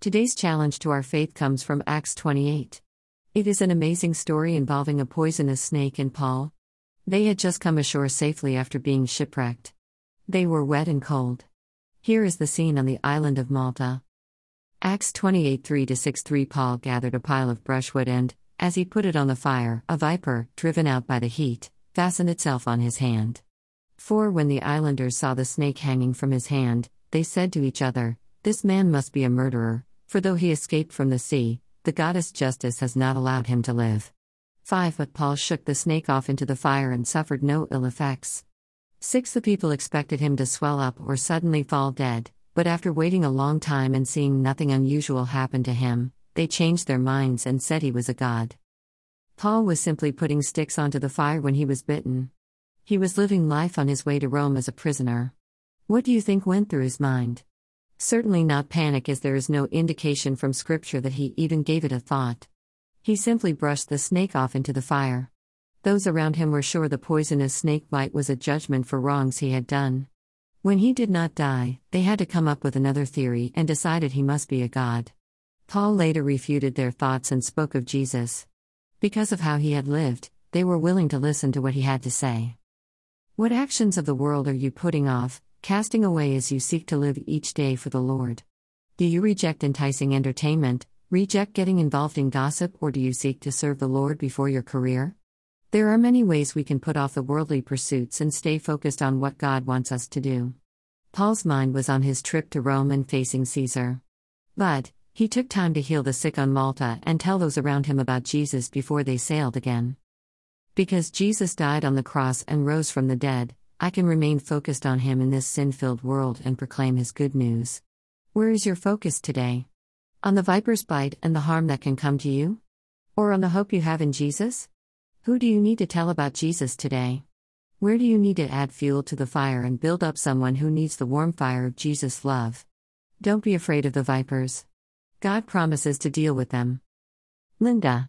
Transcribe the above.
Today's challenge to our faith comes from Acts 28. It is an amazing story involving a poisonous snake and Paul. They had just come ashore safely after being shipwrecked. They were wet and cold. Here is the scene on the island of Malta. Acts 28 3 6 3 Paul gathered a pile of brushwood and, as he put it on the fire, a viper, driven out by the heat, fastened itself on his hand. 4 When the islanders saw the snake hanging from his hand, they said to each other, This man must be a murderer, for though he escaped from the sea, the goddess Justice has not allowed him to live. 5 But Paul shook the snake off into the fire and suffered no ill effects. 6 The people expected him to swell up or suddenly fall dead, but after waiting a long time and seeing nothing unusual happen to him, they changed their minds and said he was a god. Paul was simply putting sticks onto the fire when he was bitten. He was living life on his way to Rome as a prisoner. What do you think went through his mind? Certainly not panic, as there is no indication from Scripture that he even gave it a thought. He simply brushed the snake off into the fire. Those around him were sure the poisonous snake bite was a judgment for wrongs he had done. When he did not die, they had to come up with another theory and decided he must be a god. Paul later refuted their thoughts and spoke of Jesus. Because of how he had lived, they were willing to listen to what he had to say. What actions of the world are you putting off, casting away as you seek to live each day for the Lord? Do you reject enticing entertainment, Reject getting involved in gossip, or do you seek to serve the Lord before your career? There are many ways we can put off the worldly pursuits and stay focused on what God wants us to do. Paul's mind was on his trip to Rome and facing Caesar. But, he took time to heal the sick on Malta and tell those around him about Jesus before they sailed again. Because Jesus died on the cross and rose from the dead, I can remain focused on him in this sin filled world and proclaim his good news. Where is your focus today? On the viper's bite and the harm that can come to you? Or on the hope you have in Jesus? Who do you need to tell about Jesus today? Where do you need to add fuel to the fire and build up someone who needs the warm fire of Jesus' love? Don't be afraid of the vipers. God promises to deal with them. Linda.